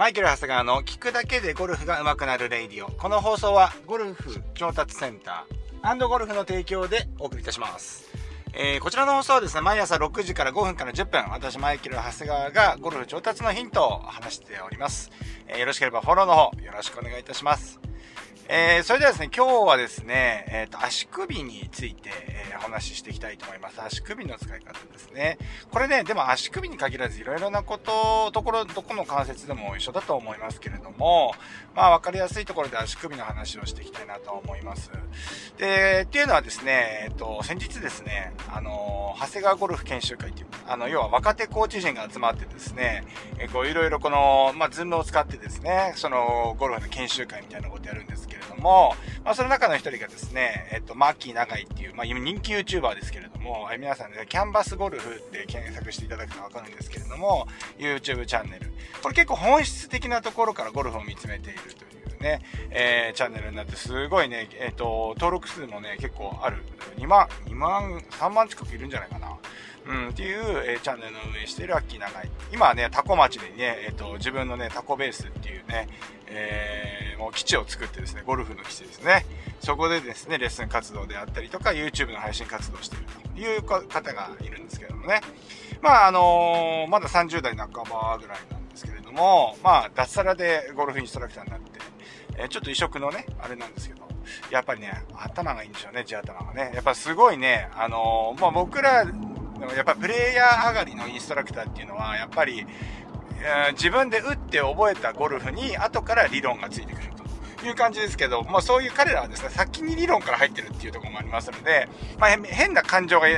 マイケル・長谷川の聞くだけでゴルフが上手くなるレイディオ。この放送はゴルフ調達センターゴルフの提供でお送りいたします。えー、こちらの放送はですね、毎朝6時から5分から10分、私、マイケル・長谷川がゴルフ調達のヒントを話しております。えー、よろしければフォローの方、よろしくお願いいたします。えー、それではですね、今日はですね、えっ、ー、と、足首について、えー、お話ししていきたいと思います。足首の使い方ですね。これね、でも足首に限らずいろいろなこと、ところ、どこの関節でも一緒だと思いますけれども、まあ、わかりやすいところで足首の話をしていきたいなと思います。で、っていうのはですね、えっ、と、先日ですね、あの、長谷川ゴルフ研修会っていう、あの、要は若手コーチ陣が集まってですね、えこう、いろいろこの、まあ、ズームを使ってですね、その、ゴルフの研修会みたいなことやるんですけれども、まあ、その中の一人がですね、えっと、マッキー長井っていう、まあ、人気 YouTuber ですけれども、え皆さんね、キャンバスゴルフって検索していただくとわかるんですけれども、YouTube チャンネル。これ結構本質的なところからゴルフを見つめているというね、えー、チャンネルになって、すごいね、えっ、ー、と、登録数もね、結構ある。2万、2万、3万近くいるんじゃないかな。うん、っていう、えー、チャンネルの運営しているアッキー長井。今はね、タコ町でね、えっ、ー、と、自分のね、タコベースっていうね、えー、もう基地を作ってですね、ゴルフの基地ですね。そこでですね、レッスン活動であったりとか、YouTube の配信活動しているという方がいるんですけどもね。まあ、あの、まだ30代半ばぐらいなんですけれども、まあ、脱サラでゴルフインストラクターになって、えー、ちょっと異色のね、あれなんですけど、やっぱりね、頭がいいんでしょうね、地頭がね。やっぱすごいね、あのー、まあ僕らやっぱプレイヤー上がりのインストラクターっていうのは、やっぱり、え、自分で打って覚えたゴルフに後から理論がついてくるという感じですけど、まあそういう彼らはですね、先に理論から入ってるっていうところもありますので、まあ変な感情が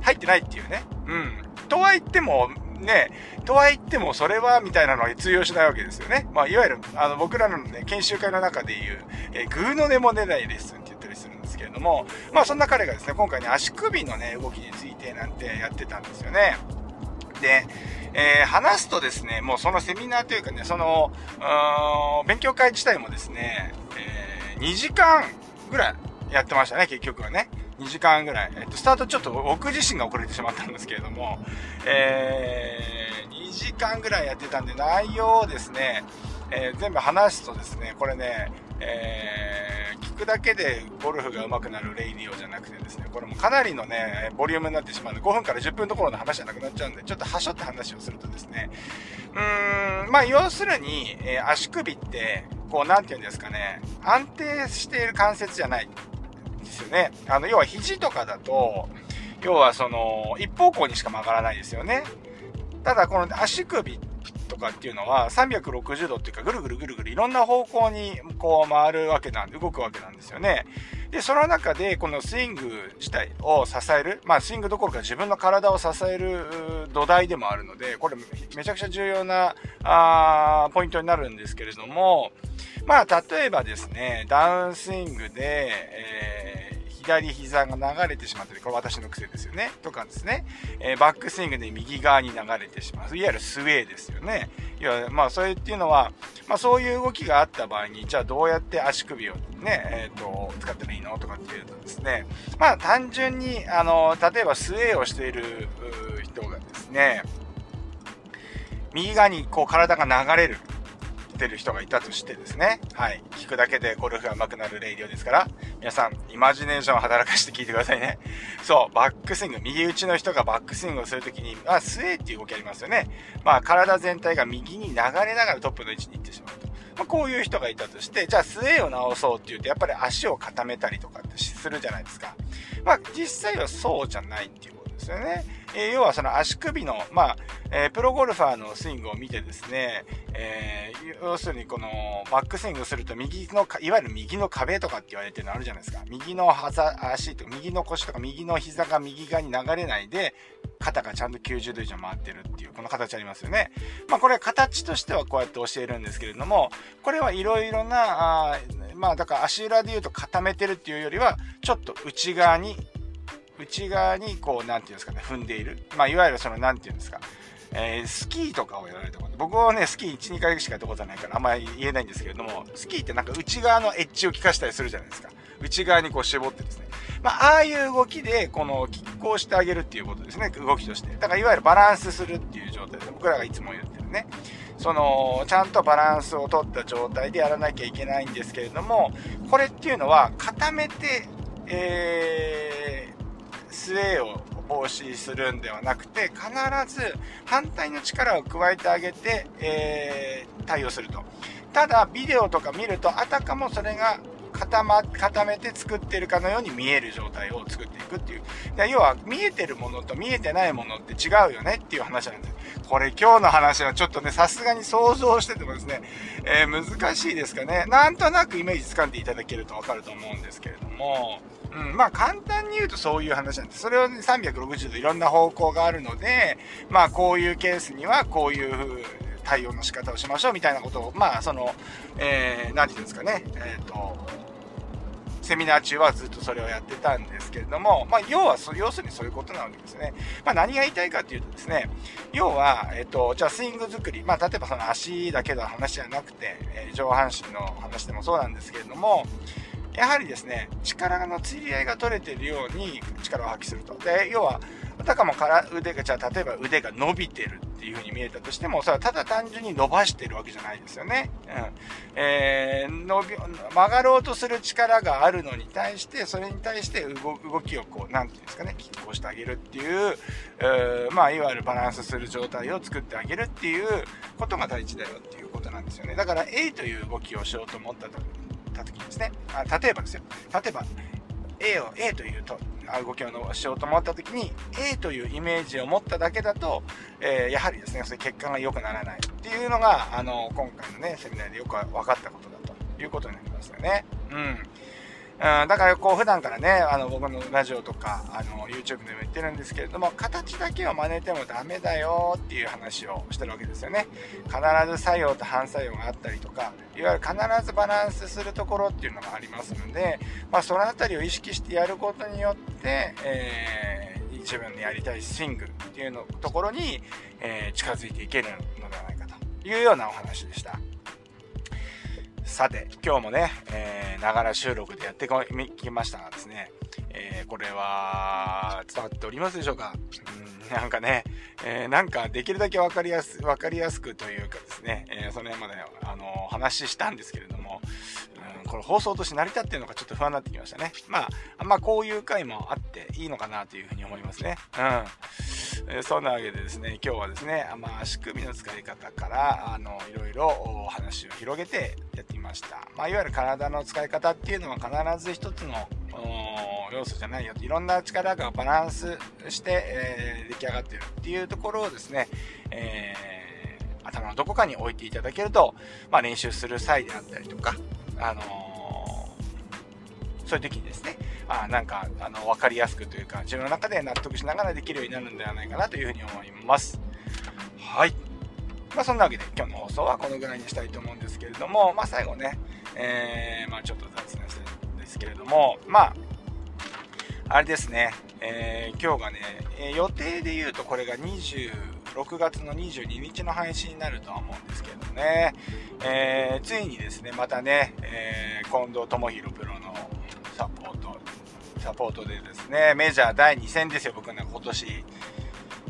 入ってないっていうね。うん。とは言っても、ね、とは言ってもそれはみたいなのは通用しないわけですよね。まあいわゆる、あの僕らのね、研修会の中でいう、えー、グーの根も出ないレッスンって言ったりするんですけれども、まあそんな彼がですね、今回ね、足首のね、動きについてなんてやってたんですよね。で、えー、話すとですね、もうそのセミナーというかね、その、勉強会自体もですね、えー、2時間ぐらいやってましたね、結局はね。2時間ぐらい。えっと、スタートちょっと僕自身が遅れてしまったんですけれども、えー、2時間ぐらいやってたんで、内容をですね、えー、全部話すとですね、これね、えー、聞くだけでゴルフが上手くなるレイディオじゃなくてですね、これもかなりのね、ボリュームになってしまうので、5分から10分どころの話じゃなくなっちゃうんで、ちょっとはしょって話をするとですね、うーん、まあ要するに、えー、足首って、こう、なんて言うんですかね、安定している関節じゃないですよね。あの、要は肘とかだと、要はその、一方向にしか曲がらないですよね。ただ、この足首とかっていうのは360度っていうかぐるぐるぐるぐるいろんな方向にこう回るわけなんで動くわけなんですよね。で、その中でこのスイング自体を支える、まあスイングどころか自分の体を支える土台でもあるので、これめちゃくちゃ重要なあポイントになるんですけれども、まあ例えばですね、ダウンスイングで、えー左膝が流れてしまってこれ私の癖ですよね。とかですね、えー、バックスイングで右側に流れてしまう。いわゆるスウェーですよね。いや、まあ、それっていうのは、まあ、そういう動きがあった場合に、じゃあどうやって足首をね、えっ、ー、と、使ったらいいのとかっていうとですね、まあ、単純に、あの、例えばスウェーをしている人がですね、右側にこう体が流れる。ってる人がいたとしてですね、はい、聞くだけでゴルフが上手くなるレイディオですから、皆さん、イマジネーションを働かして聞いてくださいね。そう、バックスイング、右打ちの人がバックスイングをするときに、まあ、スウェーっていう動きありますよね。まあ、体全体が右に流れながらトップの位置に行ってしまうと。まあ、こういう人がいたとして、じゃあスウェーを直そうって言うと、やっぱり足を固めたりとかってするじゃないですか。まあ、実際はそうじゃないっていうですよね。え、要はその足首の、まあ、え、プロゴルファーのスイングを見てですね、えー、要するにこのバックスイングすると右の、いわゆる右の壁とかって言われてるのあるじゃないですか。右の足とか、右の腰とか、右の膝が右側に流れないで、肩がちゃんと90度以上回ってるっていう、この形ありますよね。まあこれ形としてはこうやって教えるんですけれども、これはいろいろな、あまあだから足裏で言うと固めてるっていうよりは、ちょっと内側に内側にこう、なんていうんですかね、踏んでいる。まあ、いわゆるその、なんていうんですか、えー、スキーとかをやられたこと、僕はね、スキー1、2回しかやったことないから、あんまり言えないんですけれども、スキーってなんか内側のエッジを効かしたりするじゃないですか。内側にこう絞ってですね。まあ、ああいう動きで、この、拮抗してあげるっていうことですね、動きとして。だから、いわゆるバランスするっていう状態で、僕らがいつも言ってるね。その、ちゃんとバランスを取った状態でやらなきゃいけないんですけれども、これっていうのは、固めて、えー、スウェーを防止するんではなくて、必ず反対の力を加えてあげて、えー、対応すると。ただ、ビデオとか見ると、あたかもそれが固ま、固めて作ってるかのように見える状態を作っていくっていう。要は、見えてるものと見えてないものって違うよねっていう話なんです。これ今日の話はちょっとね、さすがに想像しててもですね、えー、難しいですかね。なんとなくイメージ掴んでいただけるとわかると思うんですけれども、うん、まあ簡単に言うとそういう話なんです。それを、ね、360度いろんな方向があるので、まあこういうケースにはこういう対応の仕方をしましょうみたいなことを、まあその、えー、何て言うんですかね、えっ、ー、と、セミナー中はずっとそれをやってたんですけれども、まあ、要は、要するにそういうことなわけですね。まあ、何が言いたいかというとですね、要は、えっと、じゃあスイング作り、まあ、例えばその足だけの話じゃなくて、えー、上半身の話でもそうなんですけれども、やはりですね、力の釣り合いが取れているように力を発揮すると。で、要は、あたかもから腕が、じゃあ例えば腕が伸びてるっていう風に見えたとしても、それはただ単純に伸ばしてるわけじゃないですよね。うん。えー、伸び、曲がろうとする力があるのに対して、それに対して動きをこう、なんていうんですかね、拮抗してあげるっていう、えー、まあ、いわゆるバランスする状態を作ってあげるっていうことが大事だよっていうことなんですよね。だから A という動きをしようと思った時にですね、あ例えばですよ、例えば A を A というと動きをしようと思った時に A というイメージを持っただけだと、えー、やはりですねそれ結果が良くならないっていうのがあの今回のねセミナーでよく分かったことだということになりますよね。うん。うん、だからこう普段からね、あの僕のラジオとか、あの YouTube でも言ってるんですけれども、形だけを真似てもダメだよっていう話をしてるわけですよね。必ず作用と反作用があったりとか、いわゆる必ずバランスするところっていうのがありますので、まあその辺りを意識してやることによって、えー、自分のやりたいスイングっていうのところに、えー、近づいていけるのではないかというようなお話でした。さて、今日もね、えながら収録でやってきましたがですね、えー、これは伝わっておりますでしょうか、うん、なんかね、えー、なんかできるだけ分かりやす分かりやすくというかですね、えー、その辺まであの話したんですけれども、これ放送として成り立ってるのかちょっと不安になってきましたね。まあ、まあ、こういう回もあっていいのかなというふうに思いますね。うん。えそんなわけでですね、今日はですね、まあ、仕組みの使い方から、あの、いろいろお話を広げてやってみました。まあ、いわゆる体の使い方っていうのは必ず一つの要素じゃないよいろんな力がバランスして、えー、出来上がってるっていうところをですね、えー、頭のどこかに置いていただけると、まあ、練習する際であったりとか、あのー、そういう時にですね、あなんかあの分かりやすくというか自分の中で納得しながらできるようになるんではないかなというふうに思います。はい。まあ、そんなわけで今日の放送はこのぐらいにしたいと思うんですけれども、まあ、最後ね、えー、まあ、ちょっと雑談してるんですけれども、まあ、あれですね、えー、今日がね、え、予定で言うとこれが6月の22日の配信になるとは思うんですけどね、えー、ついにですね、またね、え近藤智弘プロのサポート、サポートでですね、メジャー第2戦ですよ、僕ね、今年。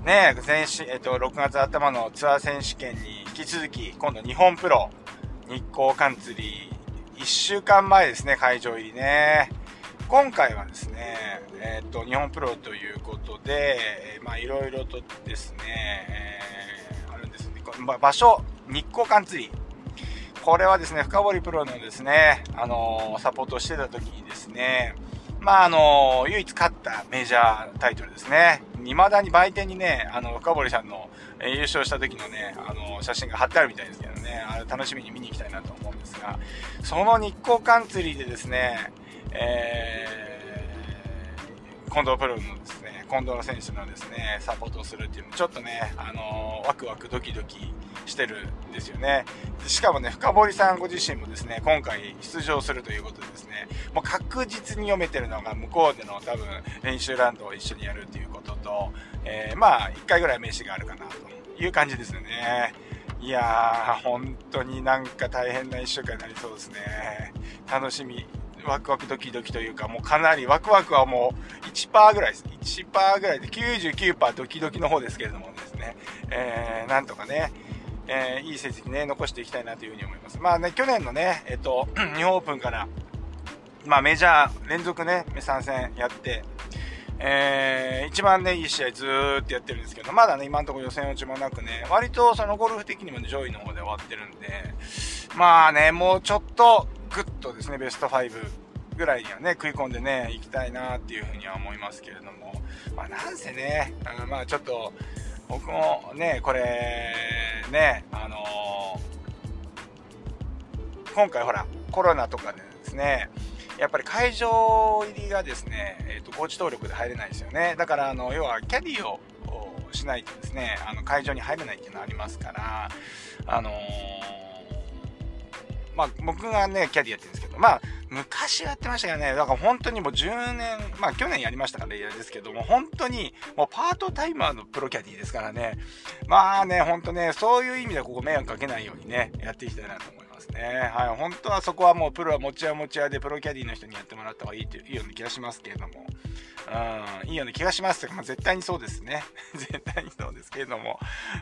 ね、前、えっと、6月頭のツアー選手権に引き続き、今度日本プロ、日光カンツリー、1週間前ですね、会場入りね。今回はですね、えっ、と、日本プロということで、まあ、いろいろとですね、えー、あるんですね。場所、日光カンツリー。これはですね、深堀プロのですね、あのー、サポートしてた時にですね、まあ、あのー、唯一勝ったメジャータイトルですね。未だに売店にね、あの、深堀さんの、優勝した時のね、あの写真が貼ってあるみたいですけどね、あれ楽しみに見に行きたいなと思うんですが、その日光カンツリーでですね、えー、近藤プロのですね、近藤選手のですね、サポートをするっていうのもちょっとね、あのー、ワクワクドキドキしてるんですよね。しかもね、深堀さんご自身もですね、今回出場するということでですね、もう確実に読めてるのが向こうでの多分練習ラウンドを一緒にやるということと、えー、まあ、1回ぐらい名刺があるかなという感じですよね。いやー、本当になんか大変な1週間になりそうですね。楽しみ。ワクワクドキドキというか、もうかなりワクワクはもう1%ぐらいです。1%ぐらいで99%ドキドキの方ですけれどもですね、えー、なんとかね、えー、いい成績ね、残していきたいなというふうに思います。まあね、去年のね、えっと、日本オープンから、まあメジャー連続ね、3戦やって、えー、一番ね、いい試合ずーっとやってるんですけど、まだね、今のところ予選落ちもなくね、割とそのゴルフ的にも、上位の方で終わってるんで、まあね、もうちょっと、ぐっとですね、ベスト5ぐらいにはね、食い込んでね、行きたいなっていうふうには思いますけれども、まあなんせね、あのまあちょっと、僕もね、これ、ね、あのー、今回ほら、コロナとかでですね、やっぱり会場入りがですね、えーと、高知登録で入れないですよね。だから、あの、要はキャディをしないとですね、あの会場に入れないっていうのがありますから、あのー、まあ、僕がね、キャディやってるんですけど、まあ、昔やってましたけどね、だから本当にもう10年、まあ去年やりましたから嫌ですけども、本当にもうパートタイマーのプロキャディですからね、まあね、本当ね、そういう意味ではここ迷惑かけないようにね、やっていきたいなと思います。ね。はい、本当はそこはもうプロは持ち屋持ち屋でプロキャディの人にやってもらった方がいいというような気がしますけれども、うん、いいような気がしますとかまあ、絶対にそうですね。絶対にそうですけれども、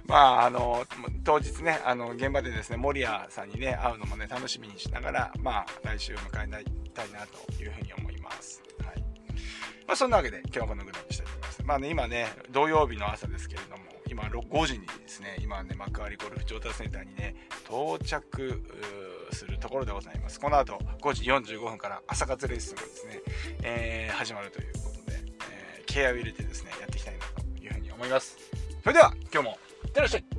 まあ、あの、当日ね、あの、現場でですね、守谷さんにね、会うのもね、楽しみにしながら、まあ、来週を迎えたいなというふうに思います。はい。まあ、そんなわけで、今日はこのぐらいにしたいと思います。まあね、今ね、土曜日の朝ですけれども、今、5時にですね、今ね、幕張ゴルフ調達センターにね、到着するところでございます。この後、5時45分から朝活レッスンがですね、えー、始まるということでえケアを入れてですね、やっていきたいなというふうに思います。それでは、今日もいってらっしゃい